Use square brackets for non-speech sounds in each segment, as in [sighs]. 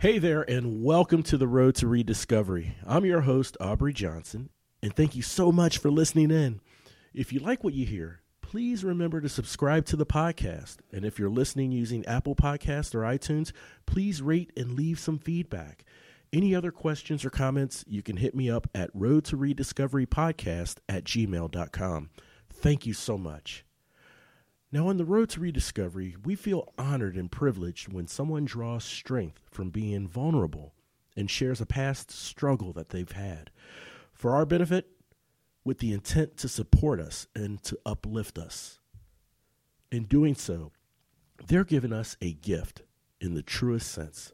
Hey there, and welcome to the Road to Rediscovery. I'm your host, Aubrey Johnson, and thank you so much for listening in. If you like what you hear, please remember to subscribe to the podcast. And if you're listening using Apple Podcasts or iTunes, please rate and leave some feedback. Any other questions or comments, you can hit me up at road to rediscovery podcast at gmail.com. Thank you so much. Now, on the road to rediscovery, we feel honored and privileged when someone draws strength from being vulnerable and shares a past struggle that they've had. For our benefit, with the intent to support us and to uplift us. In doing so, they're giving us a gift in the truest sense.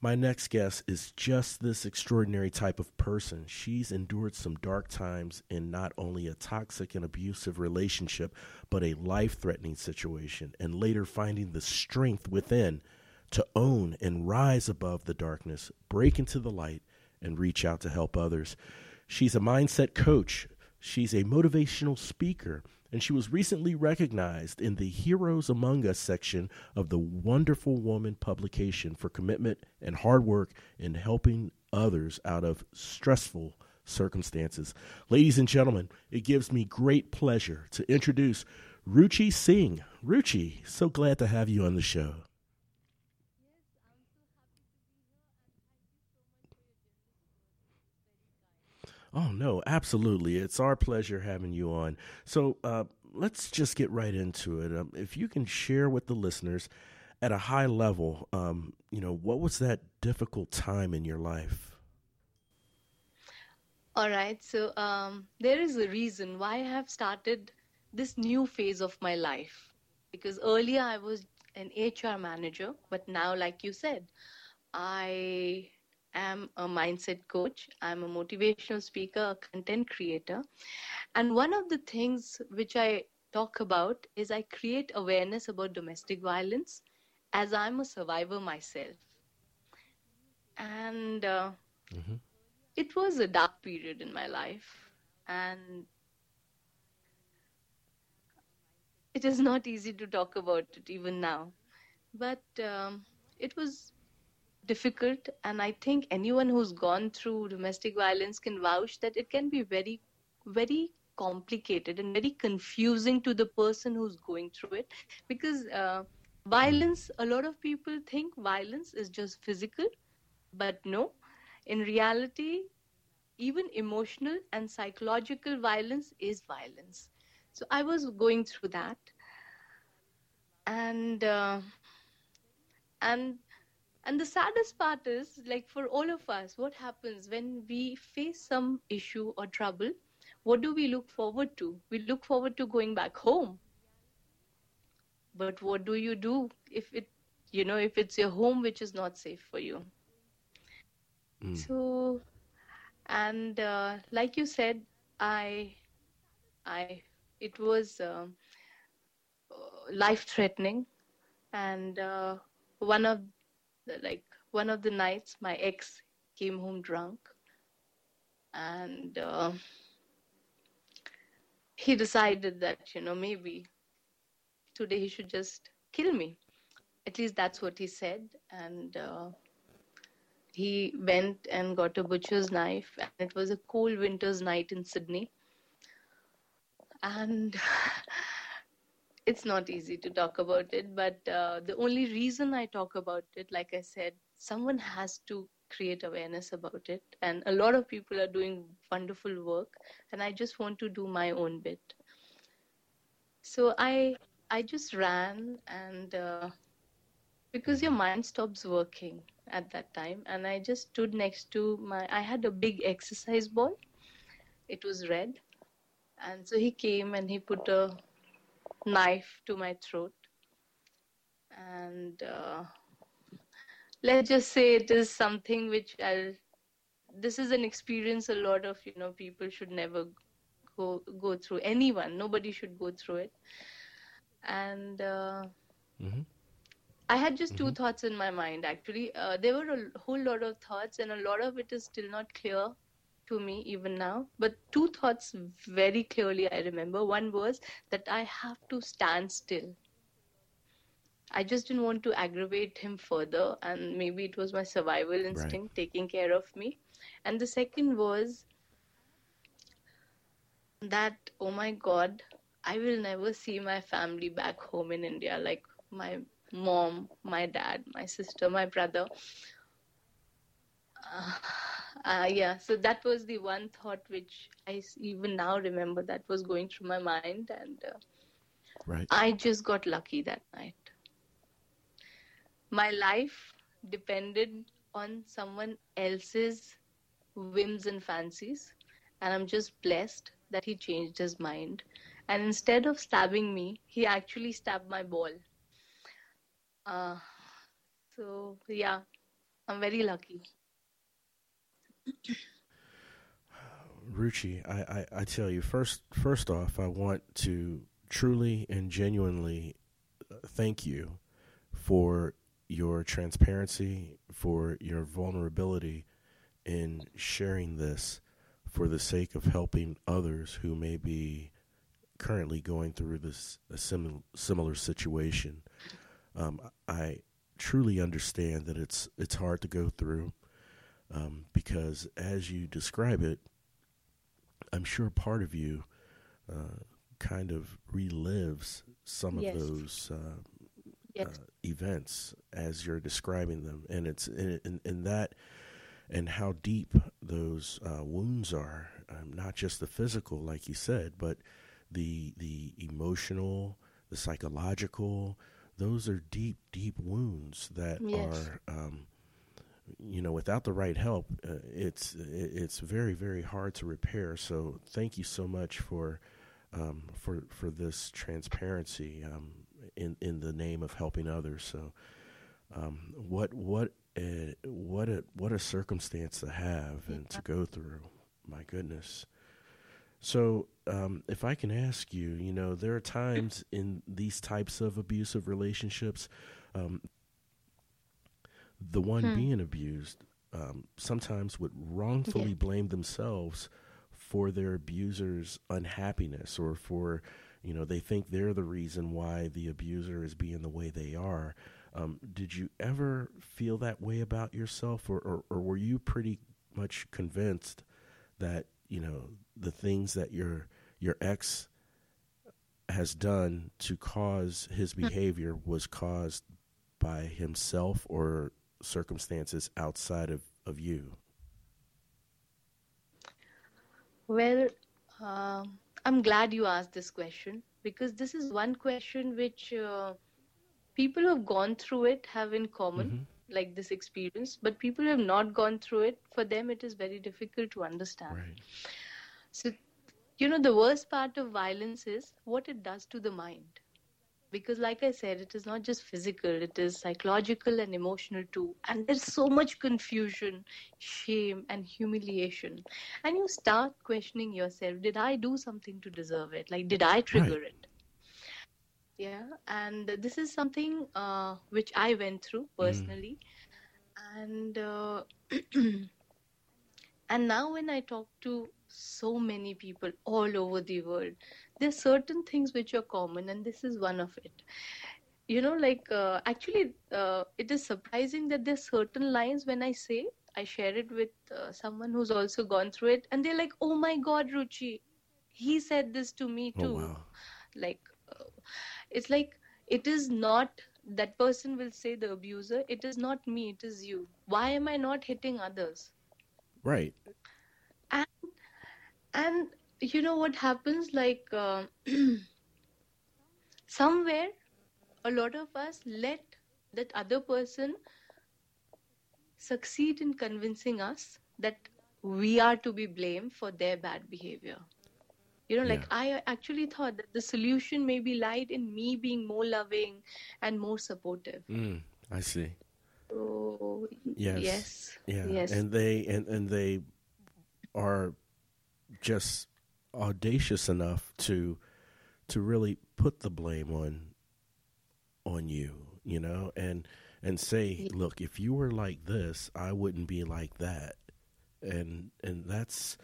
My next guest is just this extraordinary type of person. She's endured some dark times in not only a toxic and abusive relationship, but a life threatening situation, and later finding the strength within to own and rise above the darkness, break into the light, and reach out to help others. She's a mindset coach, she's a motivational speaker and she was recently recognized in the Heroes Among Us section of the Wonderful Woman publication for commitment and hard work in helping others out of stressful circumstances. Ladies and gentlemen, it gives me great pleasure to introduce Ruchi Singh. Ruchi, so glad to have you on the show. Oh, no, absolutely. It's our pleasure having you on. So uh, let's just get right into it. Um, if you can share with the listeners at a high level, um, you know, what was that difficult time in your life? All right. So um, there is a reason why I have started this new phase of my life. Because earlier I was an HR manager, but now, like you said, I am a mindset coach, I'm a motivational speaker, a content creator. And one of the things which I talk about is I create awareness about domestic violence as I'm a survivor myself. And uh, mm-hmm. it was a dark period in my life. And it is not easy to talk about it even now. But um, it was difficult and i think anyone who's gone through domestic violence can vouch that it can be very very complicated and very confusing to the person who's going through it. Because uh, violence a lot of people think violence is just physical but no. In reality even emotional and psychological violence is violence. So i was going through that. And uh, and and the saddest part is, like for all of us, what happens when we face some issue or trouble? What do we look forward to? We look forward to going back home. But what do you do if it, you know, if it's your home which is not safe for you? Mm. So, and uh, like you said, I, I, it was uh, life threatening, and uh, one of like one of the nights my ex came home drunk and uh, he decided that you know maybe today he should just kill me. At least that's what he said. And uh, he went and got a butcher's knife and it was a cold winter's night in sydney. And [laughs] it's not easy to talk about it but uh, the only reason i talk about it like i said someone has to create awareness about it and a lot of people are doing wonderful work and i just want to do my own bit. So i i just ran and uh, because your mind stops working at that time and i just stood next to my i had a big exercise ball. It was red. And so he came and he put a knife to my throat. And uh, let's just say it is something which I'll, this is an experience a lot of you know people should never go go through. Anyone, nobody should go through it. And uh, mm-hmm. I had just mm-hmm. two thoughts in my mind actually. Uh, there were a whole lot of thoughts, and a lot of it is still not clear to me even now. But two thoughts very clearly I remember. One was that I have to stand still. I just didn't want to aggravate him further, and maybe it was my survival instinct right. taking care of me. And the second was that, oh my God, I will never see my family back home in India, like my mom, my dad, my sister, my brother. Uh, uh, yeah, so that was the one thought which I even now remember that was going through my mind, and uh, right. I just got lucky that night. My life depended on someone else's whims and fancies and i'm just blessed that he changed his mind. And instead of stabbing me he actually stabbed my ball. Uh, so yeah i'm very lucky [sighs] ruchi I, I, I tell you first first off i want to truly and genuinely thank you for your transparency, for your vulnerability in sharing this for the sake of helping others who may be currently going through this a sim- similar situation. Um, I truly understand that it's it's hard to go through um, because, as you describe it, I'm sure part of you uh, kind of relives some yes. of those uh, uh, events as you're describing them, and it's in, in, in that and how deep those uh, wounds are, um, not just the physical, like you said, but the the emotional, the psychological. Those are deep, deep wounds that yes. are, um, you know, without the right help, uh, it's it's very, very hard to repair. So, thank you so much for um, for for this transparency. Um, in in the name of helping others. So, um, what what a, what a what a circumstance to have and to go through. My goodness. So, um, if I can ask you, you know, there are times in these types of abusive relationships, um, the one hmm. being abused um, sometimes would wrongfully yeah. blame themselves for their abuser's unhappiness or for you know, they think they're the reason why the abuser is being the way they are. Um, did you ever feel that way about yourself, or, or, or were you pretty much convinced that you know the things that your your ex has done to cause his hmm. behavior was caused by himself or circumstances outside of, of you? Well, um, I'm glad you asked this question because this is one question which uh, people who have gone through it have in common, mm-hmm. like this experience, but people who have not gone through it, for them it is very difficult to understand. Right. So, you know, the worst part of violence is what it does to the mind because like i said it is not just physical it is psychological and emotional too and there's so much confusion shame and humiliation and you start questioning yourself did i do something to deserve it like did i trigger right. it yeah and this is something uh, which i went through mm. personally mm. and uh, [clears throat] and now when i talk to so many people all over the world there are certain things which are common and this is one of it. You know like uh, actually uh, it is surprising that there's certain lines when i say i share it with uh, someone who's also gone through it and they're like oh my god ruchi he said this to me oh, too. oh, wow. like uh, it's like it is not that person will say the abuser it is not me it is you. Why am i not hitting others? Right. And and you know what happens? Like uh, [clears throat] somewhere a lot of us let that other person succeed in convincing us that we are to be blamed for their bad behavior. You know like yeah. i actually thought that the solution maybe lied in me being more loving and more supportive. Mm, i see. Oh yes. yes. Yeah yes. and they and and they are just audacious enough to to really put the blame on on you, you know, and and say, look, if you were like this, I wouldn't be like that, and and that's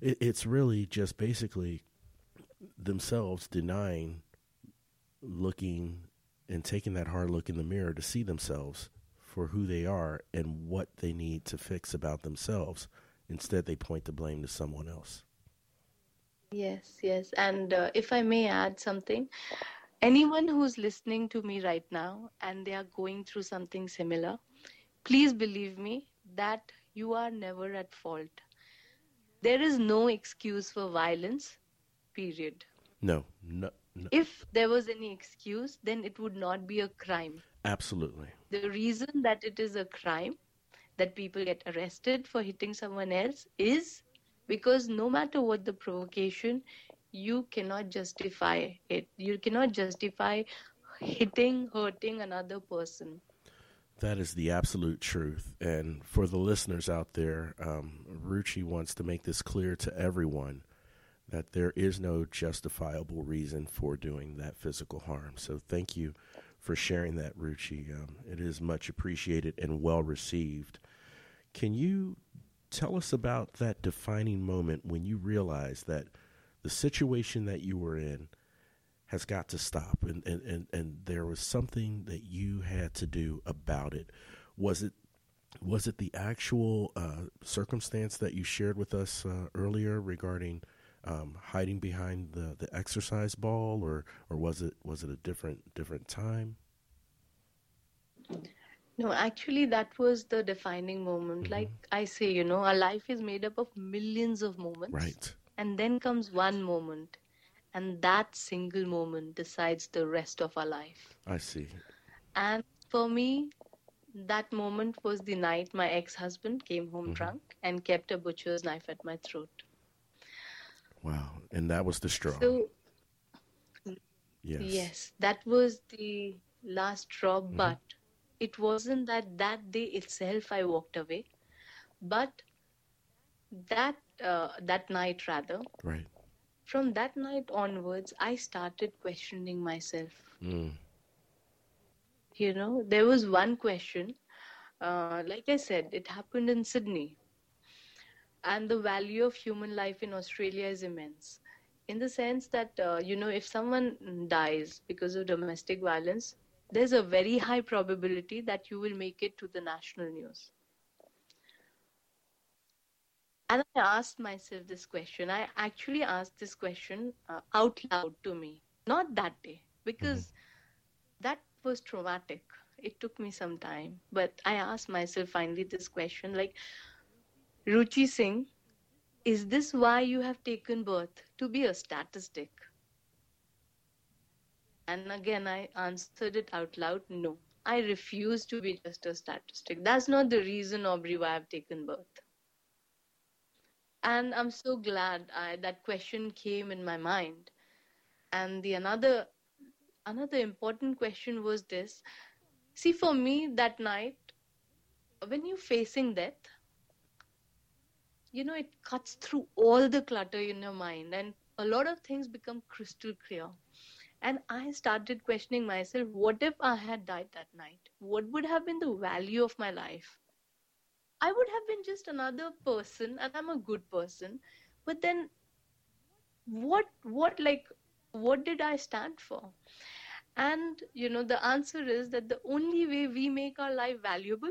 it, it's really just basically themselves denying looking and taking that hard look in the mirror to see themselves for who they are and what they need to fix about themselves. Instead, they point the blame to someone else. Yes, yes. And uh, if I may add something, anyone who's listening to me right now and they are going through something similar, please believe me that you are never at fault. There is no excuse for violence, period. No, no, no. If there was any excuse, then it would not be a crime. Absolutely. The reason that it is a crime, that people get arrested for hitting someone else, is because no matter what the provocation, you cannot justify it. You cannot justify hitting, hurting another person. That is the absolute truth. And for the listeners out there, um, Ruchi wants to make this clear to everyone that there is no justifiable reason for doing that physical harm. So thank you for sharing that, Ruchi. Um, it is much appreciated and well received. Can you tell us about that defining moment when you realized that the situation that you were in has got to stop and, and, and, and there was something that you had to do about it? Was it was it the actual uh, circumstance that you shared with us uh, earlier regarding um, hiding behind the, the exercise ball, or or was it was it a different different time? No, actually, that was the defining moment. Mm-hmm. Like I say, you know, our life is made up of millions of moments. Right. And then comes one moment. And that single moment decides the rest of our life. I see. And for me, that moment was the night my ex husband came home Mhm. drunk and kept a butcher's knife at my throat. Wow. And that was the straw. So, yes. yes, that was the last straw, Mhm. but it wasn't that that day itself I walked away, but that uh, that night rather Right. from that night onwards i started questioning myself Mm. you know there was one question uh, like i said it happened in sydney and the value of human life in australia is immense in the sense that uh, you know if someone dies because of domestic violence there's a very high probability that you will make it to the national news. And i asked myself this question. I actually asked this question uh, out loud to me. Not that day because that was traumatic. It took me some time. But i asked myself finally this question like ruchi singh is this why you have taken birth? To be a statistic and again i answered it out loud no i refuse to be just a statistic. That's not the reason aubrey why i've taken birth. And i'm so glad I, that question came in my mind. And the another another important question was this. See for me that night when you're facing death you know it cuts through all the clutter in your mind and a lot of things become crystal clear and i started questioning myself what if i had died that night what would have been the value of my life I would have been just another person and I'm a good person. But then what what like what did I stand for? And you know the answer is that the only way we make our life valuable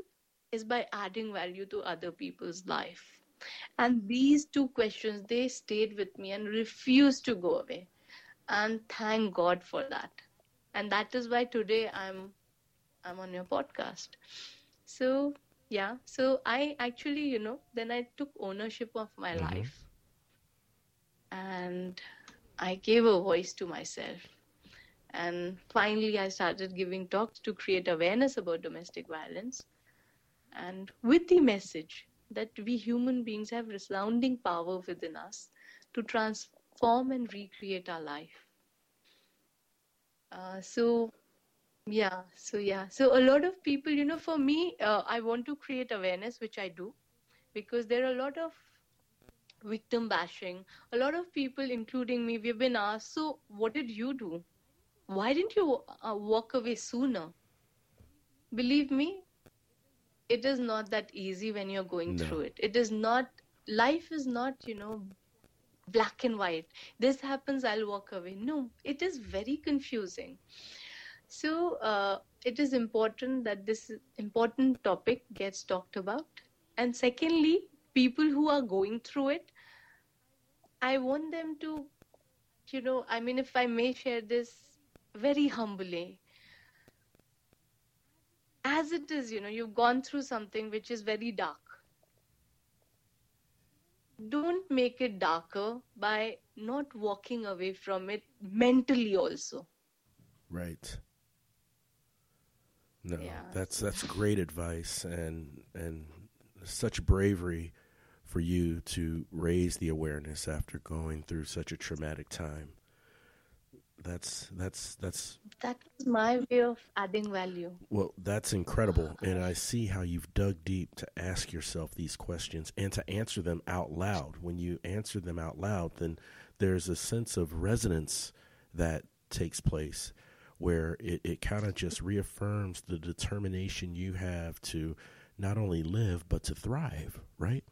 is by adding value to other people's life. And these two questions they stayed with me and refused to go away. And thank God for that. And that is why today I'm I'm on your podcast. So yeah so i actually you know then i took ownership of my Mhm. life and i gave a voice to myself and finally i started giving talks to create awareness about domestic violence and with the message that we human beings have resounding power within us to transform and recreate our life uh, so yeah, so yeah, so a lot of people, you know, for me, uh, I want to create awareness, which I do, because there are a lot of victim bashing. A lot of people, including me, we've been asked, so what did you do? Why didn't you uh, walk away sooner? Believe me, it is not that easy when you're going No. through it. It is not, life is not, you know, black and white. This happens, I'll walk away. No, it is very confusing So uh, it is important that this important topic gets talked about. And secondly, people who are going through it, I want them to, you know, I mean, if I may share this very humbly, as it is, you know, you've gone through something which is very dark. Don't make it darker by not walking away from it mentally, also. Right. No, Yeah. that's that's great advice and and such bravery for you to raise the awareness after going through such a traumatic time. That's that's that's That is my way of adding value. well, that's incredible and I see how you've dug deep to ask yourself these questions and to answer them out loud. When you answer them out loud, then there's a sense of resonance that takes place where it, it kind of just reaffirms the determination you have to not only live but to thrive, right?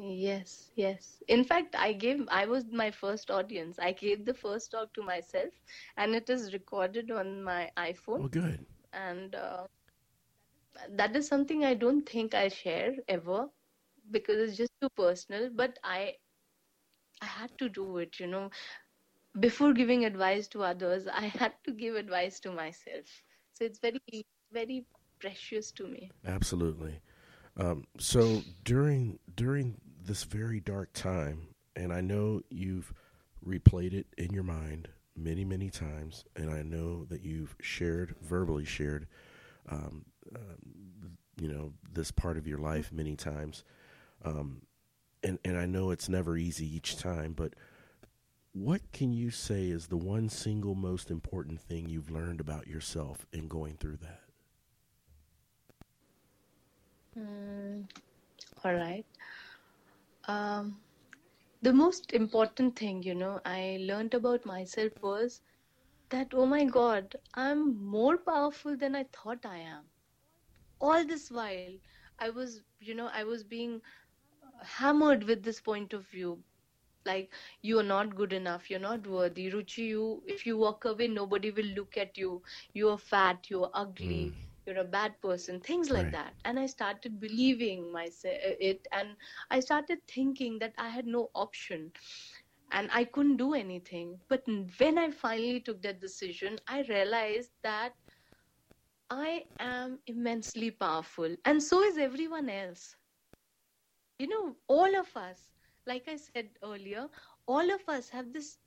Yes, yes. In fact, I gave, I was my first audience. I gave the first talk to myself, and it is recorded on my iPhone. Oh, good. And uh, that is something I don't think I share ever because it's just too personal. But I, I had to do it, you know. Before giving advice to others, I had to give advice to myself. So it's very, very precious to me. Absolutely. Um, so during during this very dark time, and I know you've replayed it in your mind many many times, and I know that you've shared verbally shared, um, um, you know, this part of your life many times, um, and and I know it's never easy each time, but. What can you say is the one single most important thing you've learned about yourself in going through that? Mm, all right. Um, the most important thing, you know, I learned about myself was that, oh my God, I'm more powerful than I thought I am. All this while, I was, you know, I was being hammered with this point of view. Like, you are not good enough, you're not worthy. Ruchi, you, if you walk away, nobody will look at you. You are fat, you are ugly, you're a bad person, things like Right. that. And I started believing myself uh, it, and I started thinking that I had no option and I couldn't do anything. But when I finally took that decision, I realized that I am immensely powerful, and so is everyone else. You know, all of us, like I said earlier, all of us have this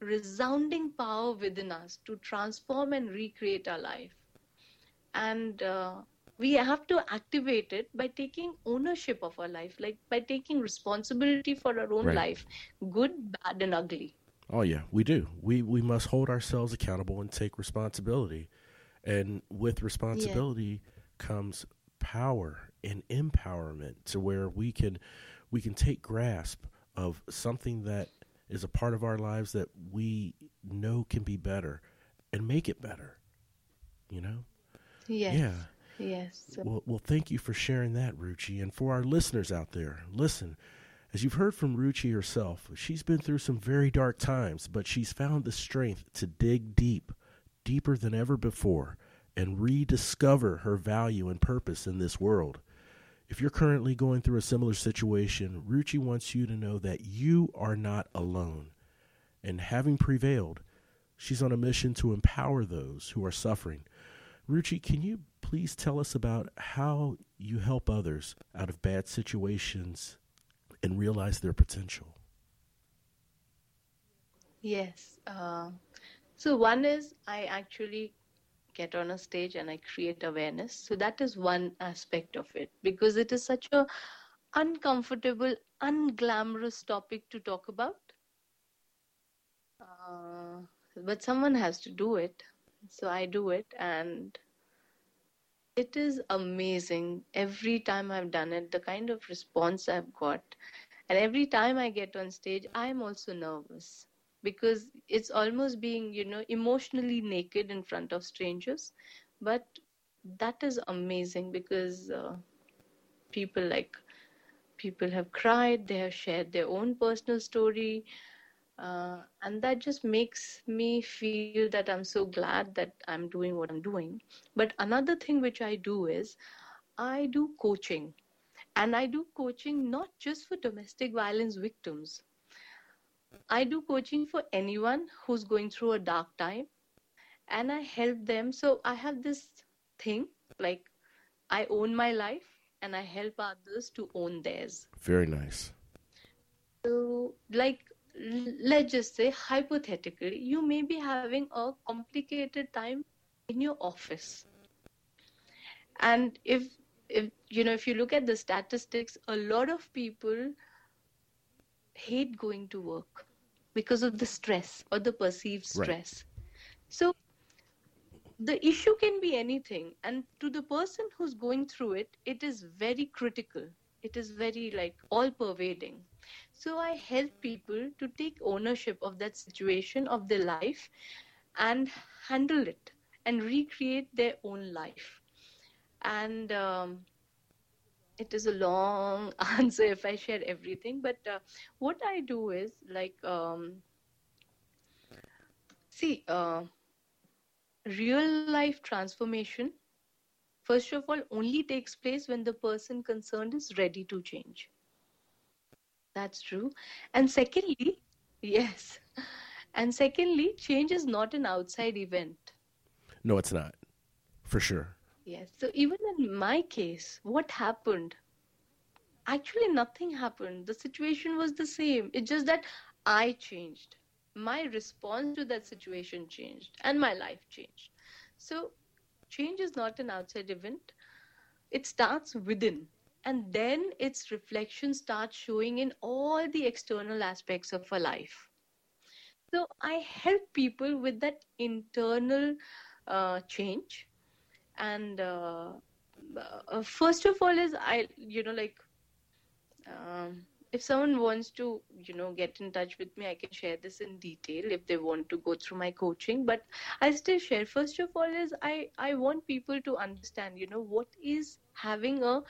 resounding power within us to transform and recreate our life. And uh, we have to activate it by taking ownership of our life, like by taking responsibility for our own Right. life, good, bad, and ugly. Oh yeah, we do. We we must hold ourselves accountable and take responsibility. And with responsibility comes power and empowerment to where we can we can take grasp of something that is a part of our lives that we know can be better and make it better. You know? Yes. Yeah. Yes. Well, well, thank you for sharing that, Ruchi. And for our listeners out there, listen, as you've heard from Ruchi herself, she's been through some very dark times, but she's found the strength to dig deep, deeper than ever before, and rediscover her value and purpose in this world. If you're currently going through a similar situation, Ruchi wants you to know that you are not alone. And having prevailed, she's on a mission to empower those who are suffering. Ruchi, can you please tell us about how you help others out of bad situations and realize their potential? Yes. Uh, so one is I actually get on a stage and I create awareness. So that is one aspect of it because it is such a uncomfortable, unglamorous topic to talk about. Uh, but someone has to do it. So I do it and it is amazing every time I've done it, the kind of response I've got. And every time I get on stage, I'm also nervous because it's almost being, you know, emotionally naked in front of strangers. But that is amazing because uh, people like people have cried, they have shared their own personal story, uh, and that just makes me feel that i'm so glad that i'm doing what i'm doing. But another thing which i do is i do coaching. And i do coaching not just for domestic violence victims. I do coaching for anyone who's going through a dark time. And i help them. So i have this thing like i own my life and i help others to own theirs. Very nice. so like let's just say hypothetically you may be having a complicated time in your office. And if if you know if you look at the statistics a lot of people hate going to work because of the stress or the perceived Right. stress. So the issue can be anything and to the person who's going through it it is very critical. It is very like all pervading so i help people to take ownership of that situation of their life and handle it and recreate their own life. And um, it is a long [laughs] answer if i share everything but uh, what i do is like um, see uh, real life transformation first of all only takes place when the person concerned is ready to change that's true. And secondly yes. And secondly change is not an outside event. No, it's not. For sure. yes. So even in my case what happened? Actually nothing happened. The situation was the same. It's just that i changed. My response to that situation changed and my life changed. So change is not an outside event. It starts within and then its reflection starts showing in all the external aspects of her life. So i help people with that internal uh, change. And uh, uh, first of all is i you know like um, if someone wants to you know get in touch with me i can share this in detail if they want to go through my coaching. But i still share. First of all is i i want people to understand you know what is having a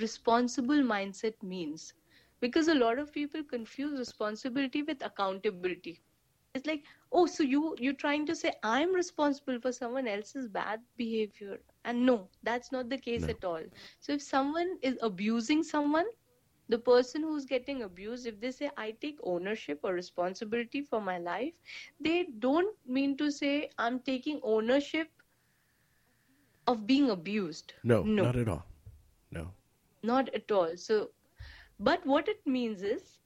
responsible mindset means because a lot of people confuse responsibility with accountability it's like oh so you you're trying to say i'm responsible for someone else's bad behavior and no that's not the case No. at all so if someone is abusing someone the person who's getting abused if they say i take ownership or responsibility for my life they don't mean to say i'm taking ownership of being abused No, No. not at all. No. Not at all. So but what it means is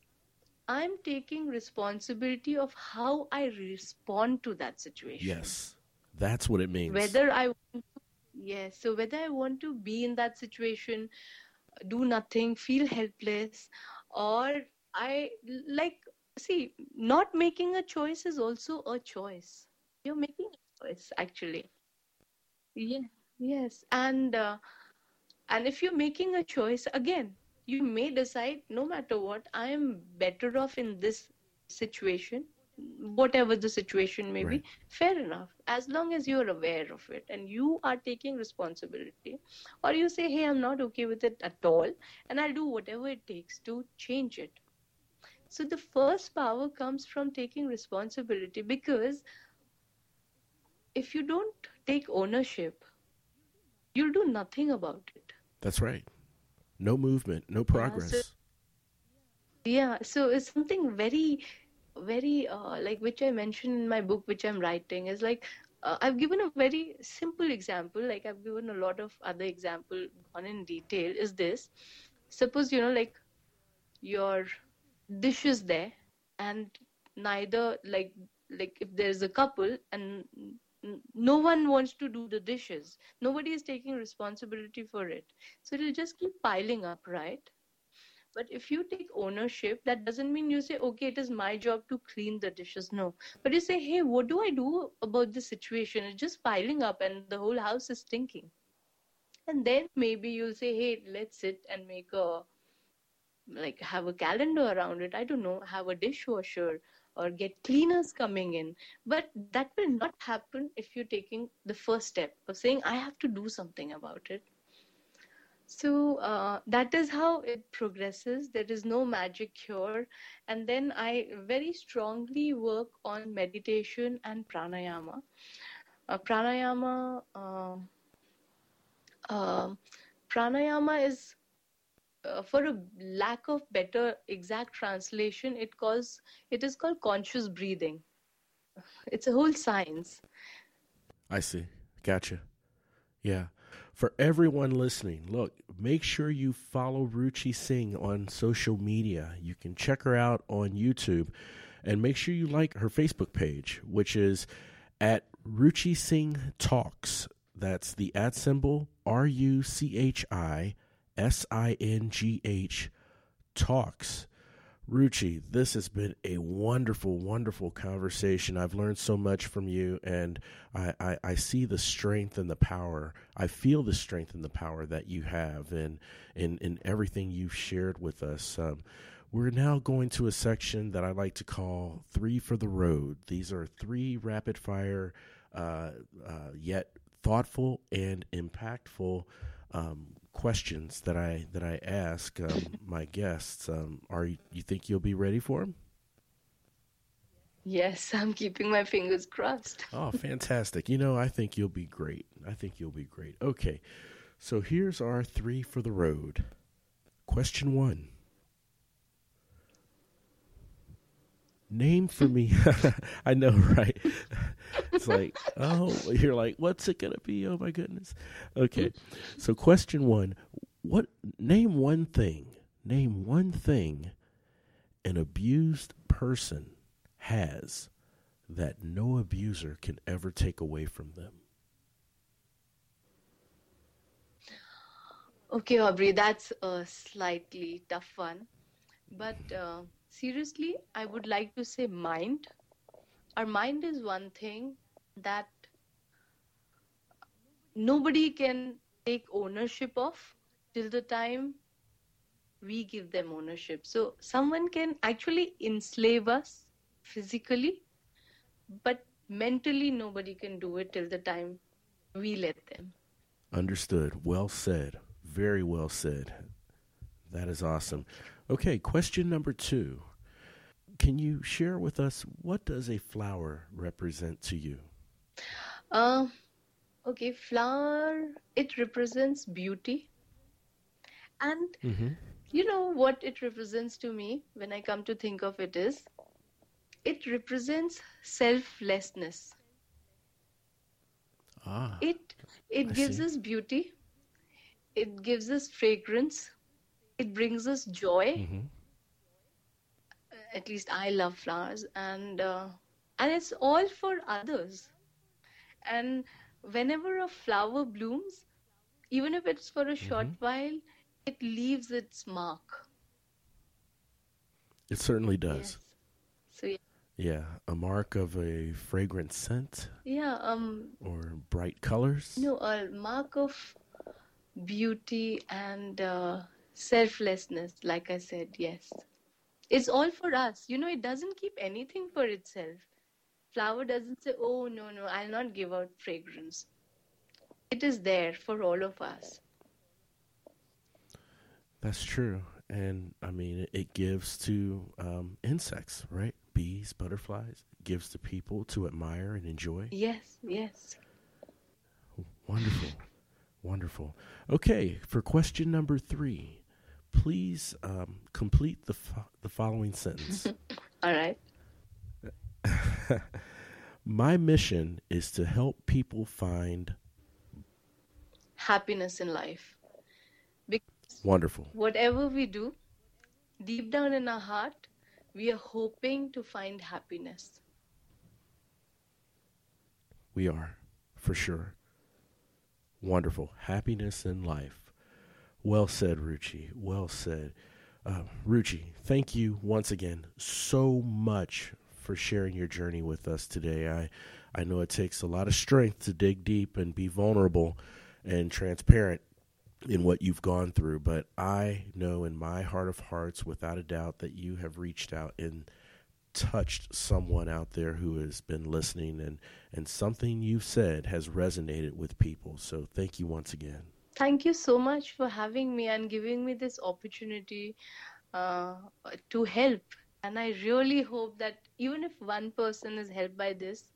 i'm taking responsibility of how i respond to that situation. Yes. That's what it means. whether i want to, yes so whether i want to be in that situation do nothing feel helpless or i like see not making a choice is also a choice. You're making a choice actually. Yeah. Yes and uh, and if you're making a choice again you may decide no matter what i am better off in this situation whatever the situation may Right. be fair enough. As long as you're aware of it and you are taking responsibility or you say hey i'm not okay with it at all and i'll do whatever it takes to change it. So the first power comes from taking responsibility because if you don't take ownership you'll do nothing about it That's right. No movement, no progress. Yeah, so it's something very, very uh, like which I mentioned in my book, which I'm writing, is like uh, I've given a very simple example. Like I've given a lot of other example on in detail. Is this? Suppose you know, like your dish is there, and neither like like if there's a couple and no one wants to do the dishes, nobody is taking responsibility for it, so it'll just keep piling up, right? But if you take ownership, that doesn't mean you say, okay, it is my job to clean the dishes. No. But you say, hey, what do I do about this situation? It's just piling up and the whole house is stinking. And then maybe you'll say, hey, let's sit and make a, like, have a calendar around it. I don't know, have a dishwasher or get cleaners coming in. But that will not happen if you're taking the first step of saying, I have to do something about it So uh, that is how it progresses. There is no magic cure. And then I very strongly work on meditation and pranayama. Uh, pranayama, uh, uh, pranayama is, uh, for a lack of better exact translation, it calls it is called conscious breathing. It's a whole science. I see. Gotcha. Yeah for everyone listening, look, make sure you follow Ruchi Singh on social media. You can check her out on YouTube and make sure you like her Facebook page, which is at Ruchi Singh Talks. That's the at symbol R U C H I S I N G H Talks. Ruchi, this has been a wonderful, wonderful conversation. I've learned so much from you, and I, I, I, see the strength and the power. I feel the strength and the power that you have in, in, in everything you've shared with us. Um, we're now going to a section that I like to call Three for the Road. These are three rapid fire, uh, uh, yet thoughtful and impactful um, questions that I that I ask um, my guests. Um, are you, you think you'll be ready for them? Yes, [laughs] I'm keeping my fingers crossed. [laughs] oh, fantastic! You know, I think you'll be great. I think you'll be great. Okay, so here's our three for the road. Question one. Name for me. [laughs] I know, right? it's like, oh, you're like, what's it gonna be? Oh my goodness. Okay, so question one: What? Name one thing. Name one thing an abused person has that no abuser can ever take away from them. Okay, Aubrey, that's a slightly tough one, but. Uh seriously, I would like to say mind. Our mind is one thing that nobody can take ownership of till the time we give them ownership. So someone can actually enslave us physically, but mentally nobody can do it till the time we let them. Understood. Well said. Very well said. That is awesome. Okay, question number two. Can you share with us what does a flower represent to you? Uh, okay, flower, it represents beauty. And mm-hmm. you know what it represents to me when I come to think of it is it represents selflessness. Ah, it it I gives see. us beauty. It gives us fragrance it brings us joy. Mm-hmm. At least I love flowers, and uh, and it's all for others. And whenever a flower blooms, even if it's for a mm-hmm. short while, it leaves its mark. It certainly does. Yes. So yeah. Yeah, a mark of a fragrant scent. Yeah, um or bright colors. No, a mark of beauty and uh, selflessness like i said yes. It's all for us. You know it doesn't keep anything for itself. Flower doesn't say oh no no i'll not give out fragrance. It is there for all of us. That's true. And i mean it gives to um, insects right? Bees butterflies it gives to people to admire and enjoy. Yes yes. Wonderful. Wonderful. Okay for question number three please um, complete the fo- the following sentence? [laughs] All right. [laughs] My mission is to help people find happiness in life. Because Wonderful. Whatever we do, deep down in our heart, we are hoping to find happiness. We are, for sure. Wonderful. Happiness in life. Well said, Ruchi. Well said. Uh, Ruchi, thank you once again so much for sharing your journey with us today. I, I know it takes a lot of strength to dig deep and be vulnerable and transparent in what you've gone through, but I know in my heart of hearts, without a doubt, that you have reached out and touched someone out there who has been listening and, and something you've said has resonated with people. So thank you once again. Thank you so much for having me and giving me this opportunity uh, to help. And I really hope that even if one person is helped by this,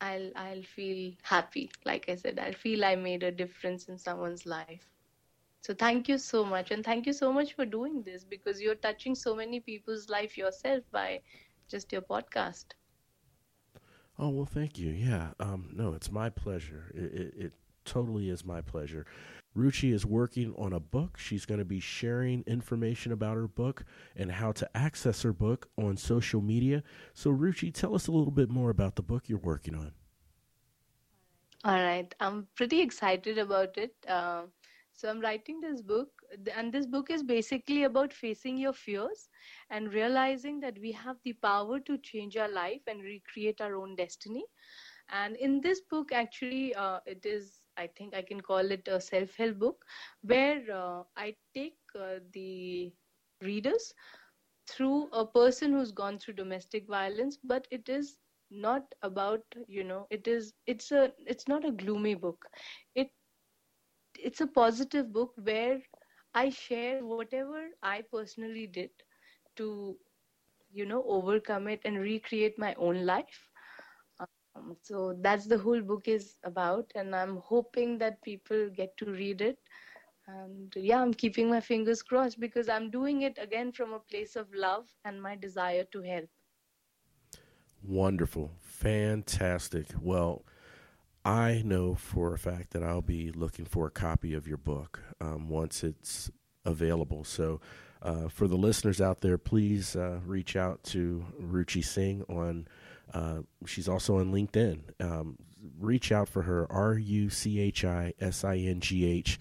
I'll I'll feel happy. Like I said, I'll feel I made a difference in someone's life. So thank you so much, and thank you so much for doing this because you're touching so many people's life yourself by just your podcast. Oh well, thank you. Yeah, um, no, it's my pleasure. It, it, it totally is my pleasure. Ruchi is working on a book. She's going to be sharing information about her book and how to access her book on social media. So, Ruchi, tell us a little bit more about the book you're working on. All right, I'm pretty excited about it. Uh, so, I'm writing this book, and this book is basically about facing your fears and realizing that we have the power to change our life and recreate our own destiny. And in this book, actually, uh, it is I think I can call it a self help book where uh, I take uh, the readers through a person who's gone through domestic violence, but it is not about you know it is it's a it's not a gloomy book. It it's a positive book where i share whatever i personally did to you know overcome it and recreate my own life so that's the whole book is about, and I'm hoping that people get to read it. And yeah, I'm keeping my fingers crossed because I'm doing it again from a place of love and my desire to help. Wonderful. Fantastic. Well, I know for a fact that I'll be looking for a copy of your book um, once it's available. So, uh, for the listeners out there, please uh, reach out to Ruchi Singh on uh, she's also on LinkedIn. Um, reach out for her, R U C H I S I N G H,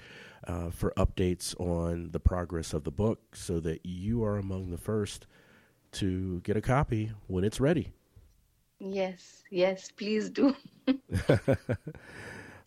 uh, for updates on the progress of the book so that you are among the first to get a copy when it's ready. Yes, yes, please do. [laughs]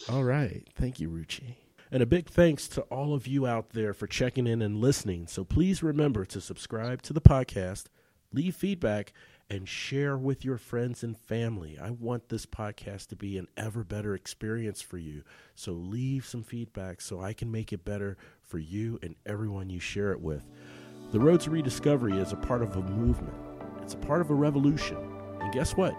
all right. Thank you, Ruchi. And a big thanks to all of you out there for checking in and listening. So please remember to subscribe to the podcast, leave feedback, and share with your friends and family. I want this podcast to be an ever better experience for you. So leave some feedback so I can make it better for you and everyone you share it with. The Road to Rediscovery is a part of a movement, it's a part of a revolution. And guess what?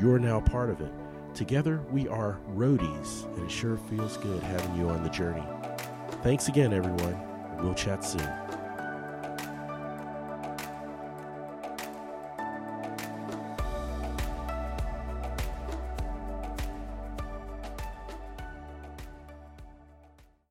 You're now part of it. Together, we are roadies, and it sure feels good having you on the journey. Thanks again, everyone. We'll chat soon.